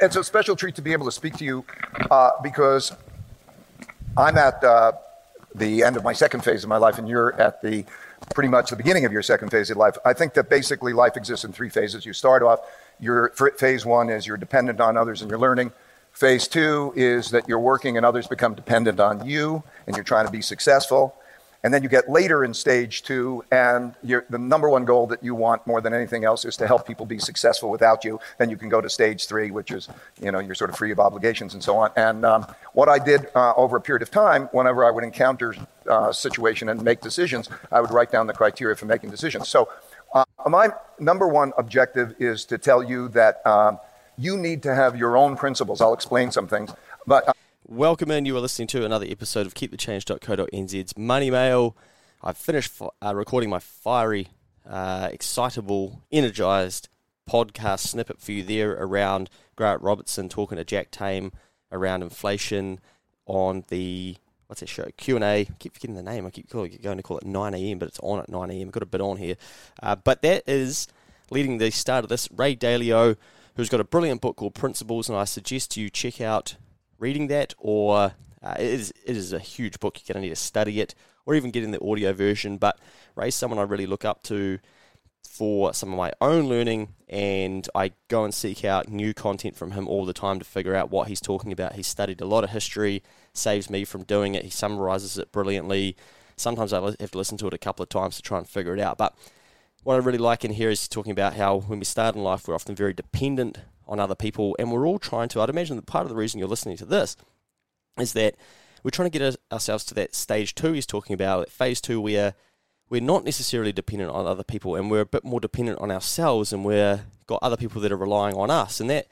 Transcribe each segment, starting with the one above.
it's a special treat to be able to speak to you uh, because I'm at uh, the end of my second phase of my life, and you're at the pretty much the beginning of your second phase of life. I think that basically life exists in three phases. You start off, your phase one is you're dependent on others and you're learning. Phase two is that you're working and others become dependent on you and you're trying to be successful. And then you get later in stage two, and the number one goal that you want more than anything else is to help people be successful without you. Then you can go to stage three, which is, you know, you're sort of free of obligations and so on. And um, what I did uh, over a period of time, whenever I would encounter uh, a situation and make decisions, I would write down the criteria for making decisions. So uh, my number one objective is to tell you that um, you need to have your own principles. I'll explain some things, but. Welcome in. You are listening to another episode of KeepTheChange.co.nz's Money Mail. I've finished uh, recording my fiery, uh, excitable, energized podcast snippet for you there around Grant Robertson talking to Jack Tame around inflation on the what's that show Q and A. Keep forgetting the name. I keep going to call it 9 a.m., but it's on at 9 a.m. Got a bit on here, uh, but that is leading the start of this. Ray Dalio, who's got a brilliant book called Principles, and I suggest you check out reading that, or uh, it, is, it is a huge book. You're going to need to study it, or even get in the audio version. But Ray's someone I really look up to for some of my own learning, and I go and seek out new content from him all the time to figure out what he's talking about. He's studied a lot of history, saves me from doing it. He summarizes it brilliantly. Sometimes I have to listen to it a couple of times to try and figure it out. But what I really like in here is talking about how when we start in life, we're often very dependent on other people, and we're all trying to. I'd imagine that part of the reason you're listening to this is that we're trying to get ourselves to that stage two he's talking about, phase two, where we're not necessarily dependent on other people, and we're a bit more dependent on ourselves, and we've got other people that are relying on us, and that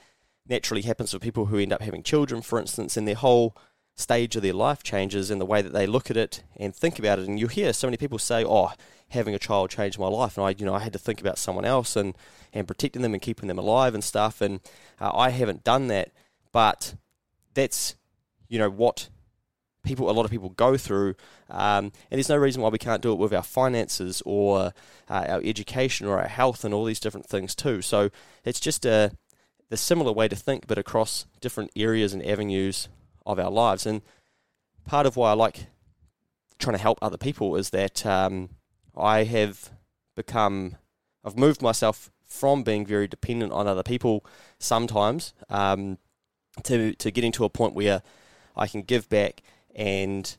naturally happens for people who end up having children, for instance, and their whole stage of their life changes in the way that they look at it and think about it. And you hear so many people say, "Oh, having a child changed my life," and I, you know, I had to think about someone else and and protecting them and keeping them alive and stuff. And uh, I haven't done that, but that's you know what people a lot of people go through um, and there's no reason why we can't do it with our finances or uh, our education or our health and all these different things too so it's just a the similar way to think but across different areas and avenues of our lives. And part of why I like trying to help other people is that um, I have become I've moved myself from being very dependent on other people sometimes um, to to getting to a point where I can give back and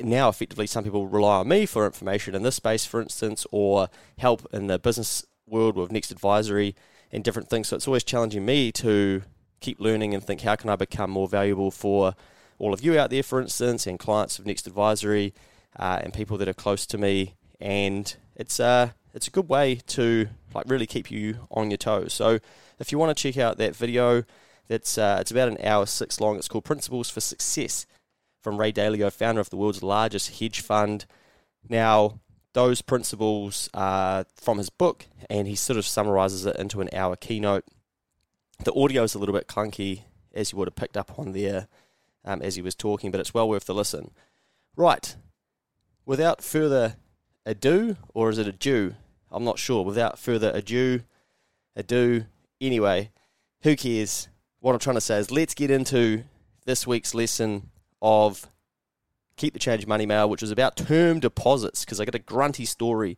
now effectively some people rely on me for information in this space for instance or help in the business world with next advisory and different things. So it's always challenging me to keep learning and think how can I become more valuable for all of you out there for instance and clients of next advisory uh, and people that are close to me and it's uh it's a good way to like really keep you on your toes. So if you want to check out that video, that's uh, it's about an hour six long. It's called Principles for Success from Ray Dalio, founder of the world's largest hedge fund. Now those principles are from his book, and he sort of summarizes it into an hour keynote. The audio is a little bit clunky, as you would have picked up on there um, as he was talking, but it's well worth the listen. Right, without further ado, or is it a Jew? I'm not sure. Without further ado, ado. Anyway, who cares? What I'm trying to say is let's get into this week's lesson of Keep the Change Money Mail, which was about term deposits, because I got a grunty story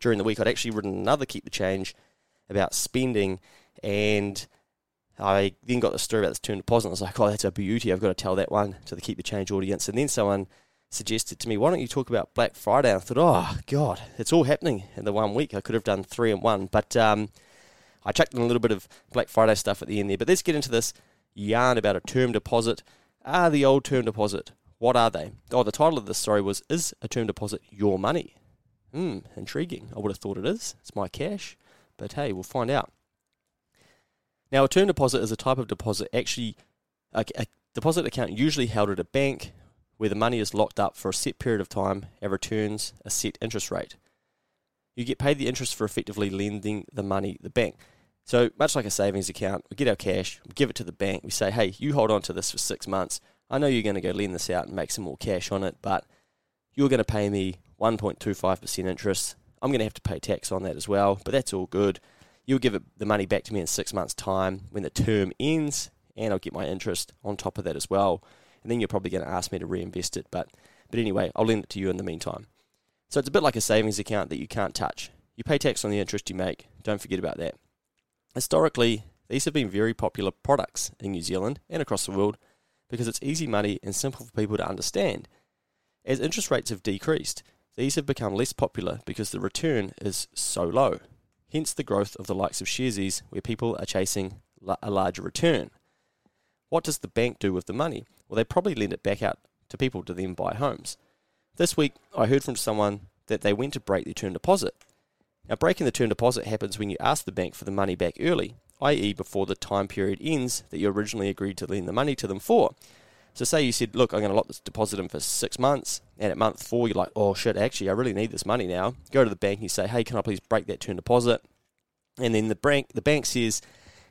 during the week. I'd actually written another Keep the Change about spending, and I then got the story about this term deposit. I was like, oh, that's a beauty. I've got to tell that one to the Keep the Change audience. And then someone suggested to me, why don't you talk about Black Friday? And I thought, oh, God, it's all happening in the one week. I could have done three in one. But um, I chucked in a little bit of Black Friday stuff at the end there. But let's get into this yarn about a term deposit. Ah, the old term deposit? What are they? Oh, the title of this story was Is a term deposit your money? Hmm, intriguing. I would have thought it is. It's my cash. But hey, we'll find out. Now, a term deposit is a type of deposit, actually, a, a deposit account usually held at a bank where the money is locked up for a set period of time and returns a set interest rate. You get paid the interest for effectively lending the money the bank. So, much like a savings account, we get our cash, we give it to the bank, we say, hey, you hold on to this for six months. I know you're going to go lend this out and make some more cash on it, but you're going to pay me 1.25% interest. I'm going to have to pay tax on that as well, but that's all good. You'll give it, the money back to me in six months' time when the term ends, and I'll get my interest on top of that as well. And then you're probably going to ask me to reinvest it, but but anyway, I'll lend it to you in the meantime. So it's a bit like a savings account that you can't touch. You pay tax on the interest you make. Don't forget about that. Historically, these have been very popular products in New Zealand and across the world because it's easy money and simple for people to understand. As interest rates have decreased, these have become less popular because the return is so low. Hence the growth of the likes of Sharesies, where people are chasing a larger return. What does the bank do with the money? Well, they probably lend it back out to people to then buy homes. This week, I heard from someone that they went to break their term deposit. Now, breaking the term deposit happens when you ask the bank for the money back early, i.e., before the time period ends that you originally agreed to lend the money to them for. So, say you said, Look, I'm going to lock this deposit in for six months, and at month four, you're like, Oh shit, actually, I really need this money now. Go to the bank and you say, Hey, can I please break that term deposit? And then the bank, the bank says,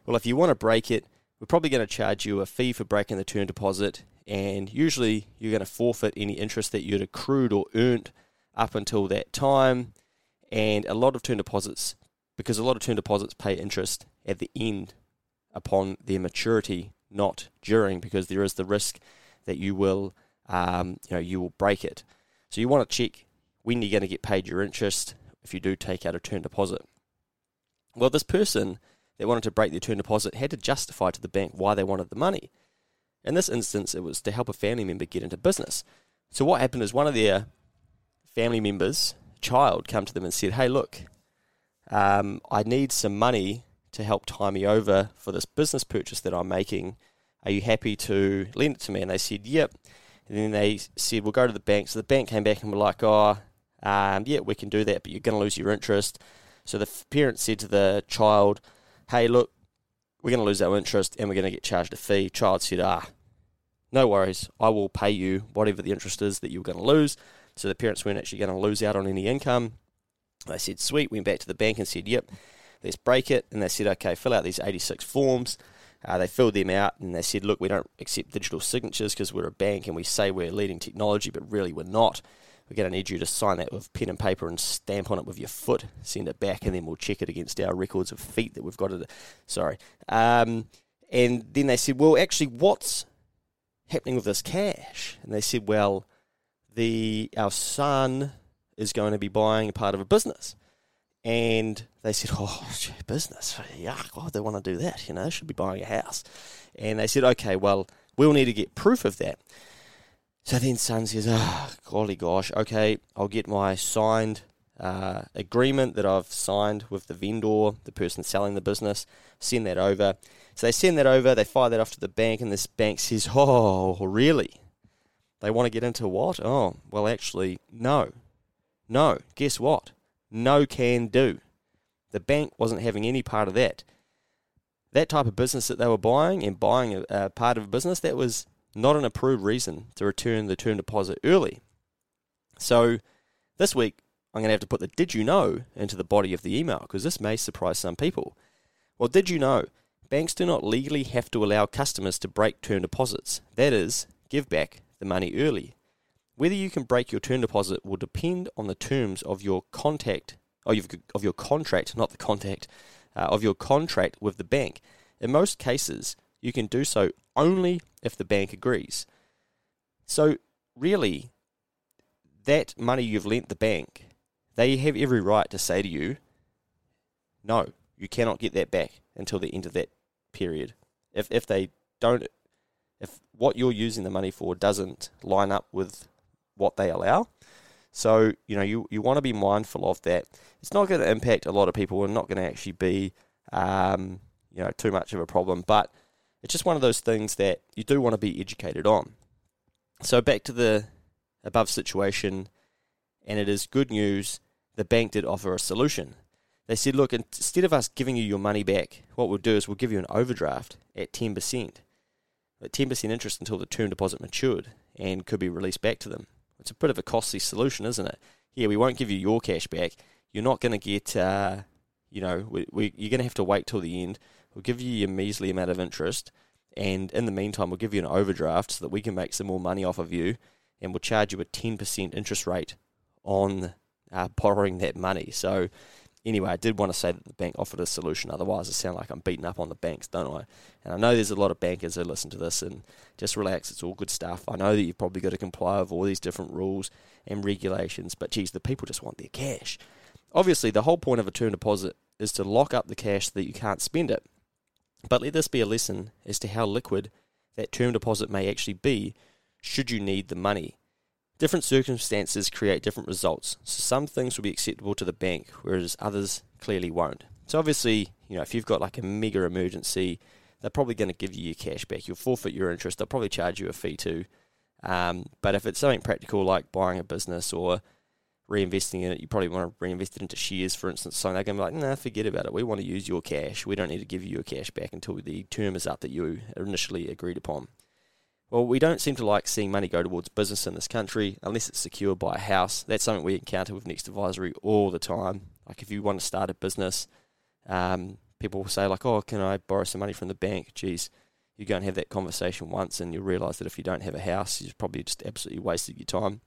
Well, if you want to break it, we're probably going to charge you a fee for breaking the term deposit, and usually you're going to forfeit any interest that you'd accrued or earned up until that time. And a lot of term deposits, because a lot of term deposits pay interest at the end upon their maturity, not during, because there is the risk that you will, um, you know, you will break it. So you want to check when you're going to get paid your interest if you do take out a term deposit. Well, this person that wanted to break their term deposit had to justify to the bank why they wanted the money. In this instance, it was to help a family member get into business. So what happened is one of their family members, child, come to them and said, "Hey, look, um, I need some money to help tie me over for this business purchase that I'm making. Are you happy to lend it to me?" And they said, "Yep." And then they said, "We'll go to the bank." So the bank came back and were like, "Oh, um, yeah, we can do that, but you're going to lose your interest." So the parents said to the child, "Hey, look, we're going to lose our interest and we're going to get charged a fee. Child said, ah, no worries, I will pay you whatever the interest is that you're going to lose. So the parents weren't actually going to lose out on any income. They said, sweet, went back to the bank and said, yep, let's break it. And they said, okay, fill out these 86 forms. Uh, they filled them out and they said, look, we don't accept digital signatures because we're a bank and we say we're leading technology, but really we're not we're going to need you to sign that with pen and paper and stamp on it with your foot, send it back, and then we'll check it against our records of feet that we've got. It. Sorry. Um, and then they said, well, actually, what's happening with this cash? And they said, well, the our son is going to be buying a part of a business. And they said, oh, gee, business, yuck, why would they want to do that? You know, they should be buying a house. And they said, okay, well, we'll need to get proof of that. So then Son says, oh, golly gosh, okay, I'll get my signed uh, agreement that I've signed with the vendor, the person selling the business, send that over. So they send that over, they fire that off to the bank, and this bank says, oh, really? They want to get into what? Oh, well, actually, no. No. Guess what? No can do. The bank wasn't having any part of that. That type of business that they were buying and buying a, a part of a business, that was not an approved reason to return the term deposit early. So this week, I'm going to have to put the did you know into the body of the email because this may surprise some people. Well, did you know banks do not legally have to allow customers to break term deposits, that is, give back the money early. Whether you can break your term deposit will depend on the terms of your contact, your, of your contract, not the contact, uh, of your contract with the bank. In most cases, you can do so only if the bank agrees. So, really, that money you've lent the bank, they have every right to say to you, no, you cannot get that back until the end of that period. If, if they don't, if what you're using the money for doesn't line up with what they allow, so, you know, you, you want to be mindful of that. It's not going to impact a lot of people and not going to actually be, um, you know, too much of a problem. But it's just one of those things that you do want to be educated on. So back to the above situation, and it is good news. The bank did offer a solution. They said, look, instead of us giving you your money back, what we'll do is we'll give you an overdraft at 10%, at 10% interest until the term deposit matured and could be released back to them. It's a bit of a costly solution, isn't it? Yeah, we won't give you your cash back. You're not going to get, uh, you know, we, we, you're going to have to wait till the end. We'll give you your measly amount of interest, and in the meantime, we'll give you an overdraft so that we can make some more money off of you, and we'll charge you a 10% interest rate on uh, borrowing that money. So anyway, I did want to say that the bank offered a solution. Otherwise, I sound like I'm beating up on the banks, don't I? And I know there's a lot of bankers that listen to this and just relax. It's all good stuff. I know that you've probably got to comply with all these different rules and regulations, but geez, the people just want their cash. Obviously, the whole point of a term deposit is to lock up the cash so that you can't spend it. But let this be a lesson as to how liquid that term deposit may actually be should you need the money. Different circumstances create different results. So some things will be acceptable to the bank, whereas others clearly won't. So obviously, you know, if you've got like a mega emergency, they're probably going to give you your cash back. You'll forfeit your interest. They'll probably charge you a fee too. Um, but if it's something practical like buying a business or reinvesting in it, you probably want to reinvest it into shares, for instance. So they're going to be like, nah, forget about it. We want to use your cash. We don't need to give you your cash back until the term is up that you initially agreed upon. Well, we don't seem to like seeing money go towards business in this country unless it's secured by a house. That's something we encounter with Next Advisory all the time. Like if you want to start a business, um, people will say like, "Oh, can I borrow some money from the bank?" Geez, you go and have that conversation once, and you realise that if you don't have a house, you've probably just absolutely wasted your time.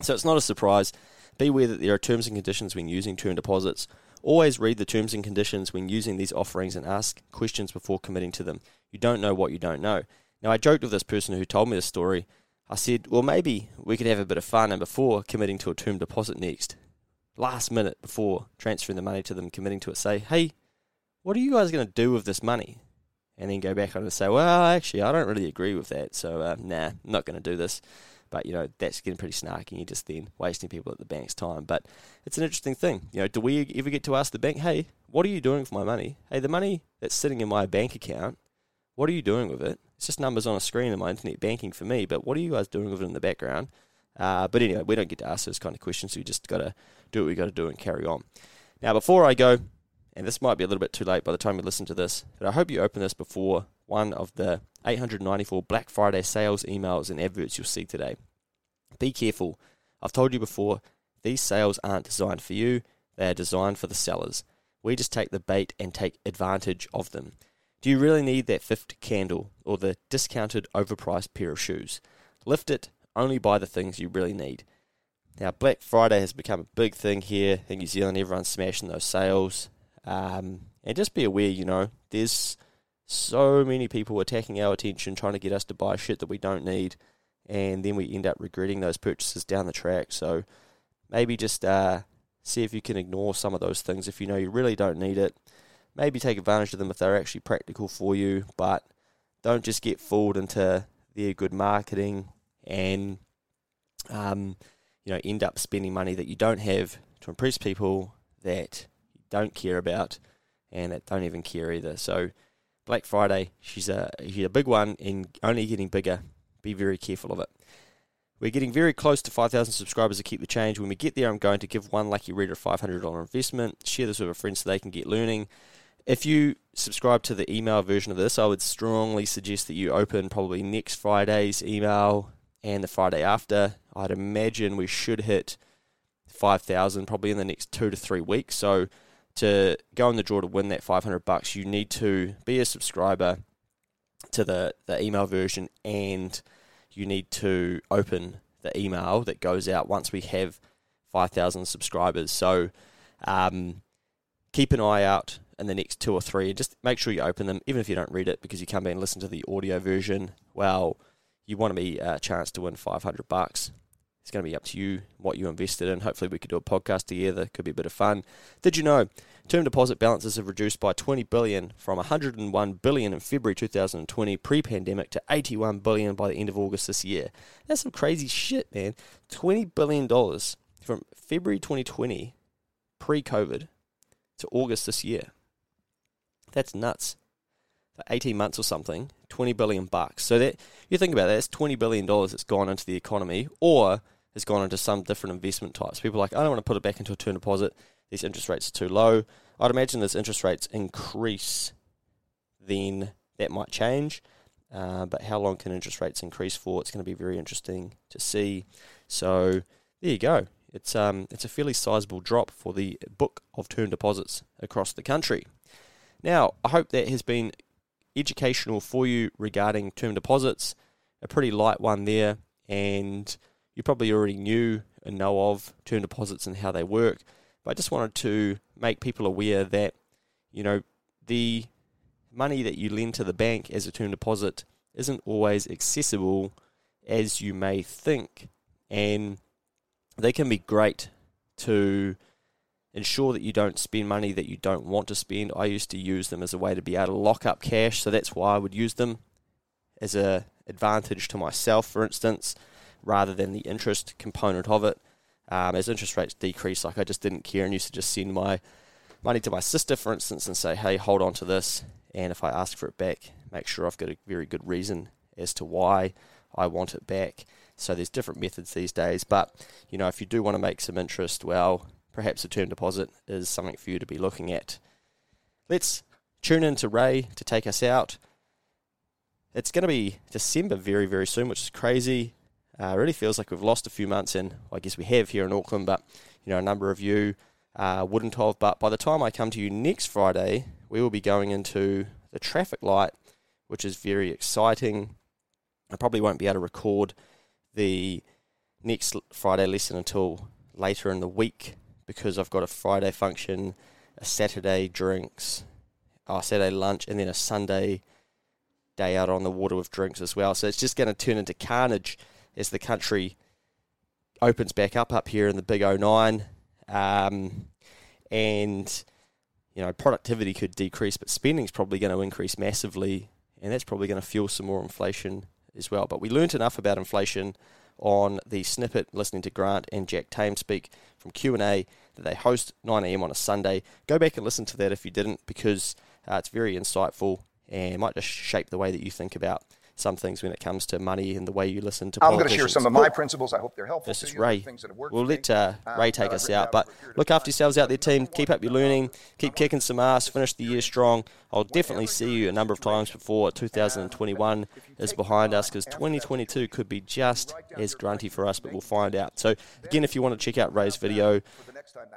So it's not a surprise. Be aware that there are terms and conditions when using term deposits. Always read the terms and conditions when using these offerings and ask questions before committing to them. You don't know what you don't know. Now, I joked with this person who told me this story. I said, well, maybe we could have a bit of fun and before committing to a term deposit next, last minute before transferring the money to them, committing to it, say, hey, what are you guys going to do with this money? And then go back on and say, well, actually, I don't really agree with that. So, uh, nah, I'm not going to do this. But, you know, that's getting pretty snarky. You're just then wasting people at the bank's time. But it's an interesting thing. You know, do we ever get to ask the bank, hey, what are you doing with my money? Hey, the money that's sitting in my bank account, what are you doing with it? It's just numbers on a screen in my internet banking for me, but what are you guys doing with it in the background? Uh, but anyway, we don't get to ask those kind of questions, so we just got to do what we got to do and carry on. Now, before I go, and this might be a little bit too late by the time you listen to this, but I hope you open this before one of the 894 Black Friday sales emails and adverts you'll see today. Be careful. I've told you before, these sales aren't designed for you, they are designed for the sellers. We just take the bait and take advantage of them. Do you really need that fifth candle or the discounted overpriced pair of shoes? Lift it, only buy the things you really need. Now, Black Friday has become a big thing here in New Zealand. Everyone's smashing those sales. Um, and just be aware, you know, there's so many people attacking our attention, trying to get us to buy shit that we don't need. And then we end up regretting those purchases down the track. So maybe just uh, see if you can ignore some of those things if you know you really don't need it maybe take advantage of them if they're actually practical for you, but don't just get fooled into their good marketing and um, you know end up spending money that you don't have to impress people that you don't care about and that don't even care either. So Black Friday, she's a she's a big one and only getting bigger. Be very careful of it. We're getting very close to 5,000 subscribers to keep the change. When we get there, I'm going to give one lucky reader a $500 investment. Share this with a friend so they can get learning. If you subscribe to the email version of this, I would strongly suggest that you open probably next Friday's email and the Friday after. I'd imagine we should hit 5,000 probably in the next two to three weeks. So to go in the draw to win that 500 bucks, you need to be a subscriber to the, the email version and you need to open the email that goes out once we have 5,000 subscribers. So um, keep an eye out in the next two or three. Just make sure you open them, even if you don't read it, because you come in and listen to the audio version. Well, you want to be a chance to win 500 bucks. It's going to be up to you what you invested in. Hopefully, we could do a podcast together. Could be a bit of fun. Did you know term deposit balances have reduced by 20 billion from 101 billion in February 2020 pre-pandemic to 81 billion by the end of August this year? That's some crazy shit, man. 20 billion dollars from February 2020 pre-COVID to August this year. That's nuts. For 18 months or something, 20 billion bucks. So that you think about that, that's 20 billion dollars that's gone into the economy or has gone into some different investment types. People are like, I don't want to put it back into a term deposit. These interest rates are too low. I'd imagine as interest rates increase, then that might change. Uh, but how long can interest rates increase for? It's going to be very interesting to see. So there you go. It's um it's a fairly sizable drop for the book of term deposits across the country. Now, I hope that has been educational for you regarding term deposits. A pretty light one there, and you probably already knew and know of term deposits and how they work. But I just wanted to make people aware that, you know, the money that you lend to the bank as a term deposit isn't always accessible as you may think. And they can be great to ensure that you don't spend money that you don't want to spend. I used to use them as a way to be able to lock up cash, so that's why I would use them as a advantage to myself, for instance, rather than the interest component of it. Um, as interest rates decrease, like I just didn't care and used to just send my money to my sister, for instance, and say, "Hey, hold on to this," and if I ask for it back, make sure I've got a very good reason as to why I want it back. So there's different methods these days, but you know, if you do want to make some interest, well, perhaps a term deposit is something for you to be looking at. Let's tune in to Ray to take us out. It's going to be December very, very soon, which is crazy. Uh, it really feels like we've lost a few months, and I guess we have here in Auckland, but you know, a number of you uh, wouldn't have. But by the time I come to you next Friday, we will be going into the traffic light, which is very exciting. I probably won't be able to record the next Friday lesson until later in the week because I've got a Friday function, a Saturday drinks, a Saturday lunch, and then a Sunday day out on the water with drinks as well. So it's just going to turn into carnage as the country opens back up up here in the big 09. Um, and, you know, productivity could decrease, but spending's probably going to increase massively, and that's probably going to fuel some more inflation as well. But we learned enough about inflation on the snippet listening to Grant and Jack Tame speak from Q&A that they host 9am on a Sunday. Go back and listen to that if you didn't because uh, it's very insightful and might just shape the way that you think about some things when it comes to money and the way you listen to. I'm going to share some of my principles. I hope they're helpful. This is Ray. We'll let uh, uh, Ray take us out, but look after yourselves out there, team. Keep up your learning. Keep kicking some ass. Finish the year strong. I'll definitely see you a number of times before 2021 is behind us because 2022 could be just as grunty for us, but we'll find out. So again, if you want to check out Ray's video,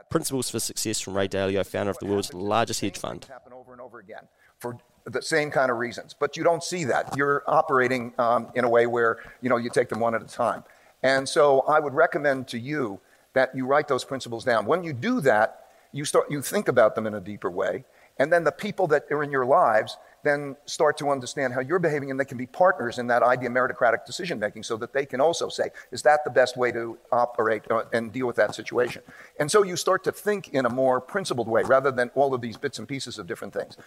Principles for Success from Ray Dalio, founder of the world's largest hedge fund. Happen over and over again for the same kind of reasons. But you don't see that. You're operating um, in a way where you know you take them one at a time. And so I would recommend to you that you write those principles down. When you do that, you start you think about them in a deeper way, and then the people that are in your lives then start to understand how you're behaving and they can be partners in that idea meritocratic decision making so that they can also say, is that the best way to operate uh, and deal with that situation? And so you start to think in a more principled way rather than all of these bits and pieces of different things.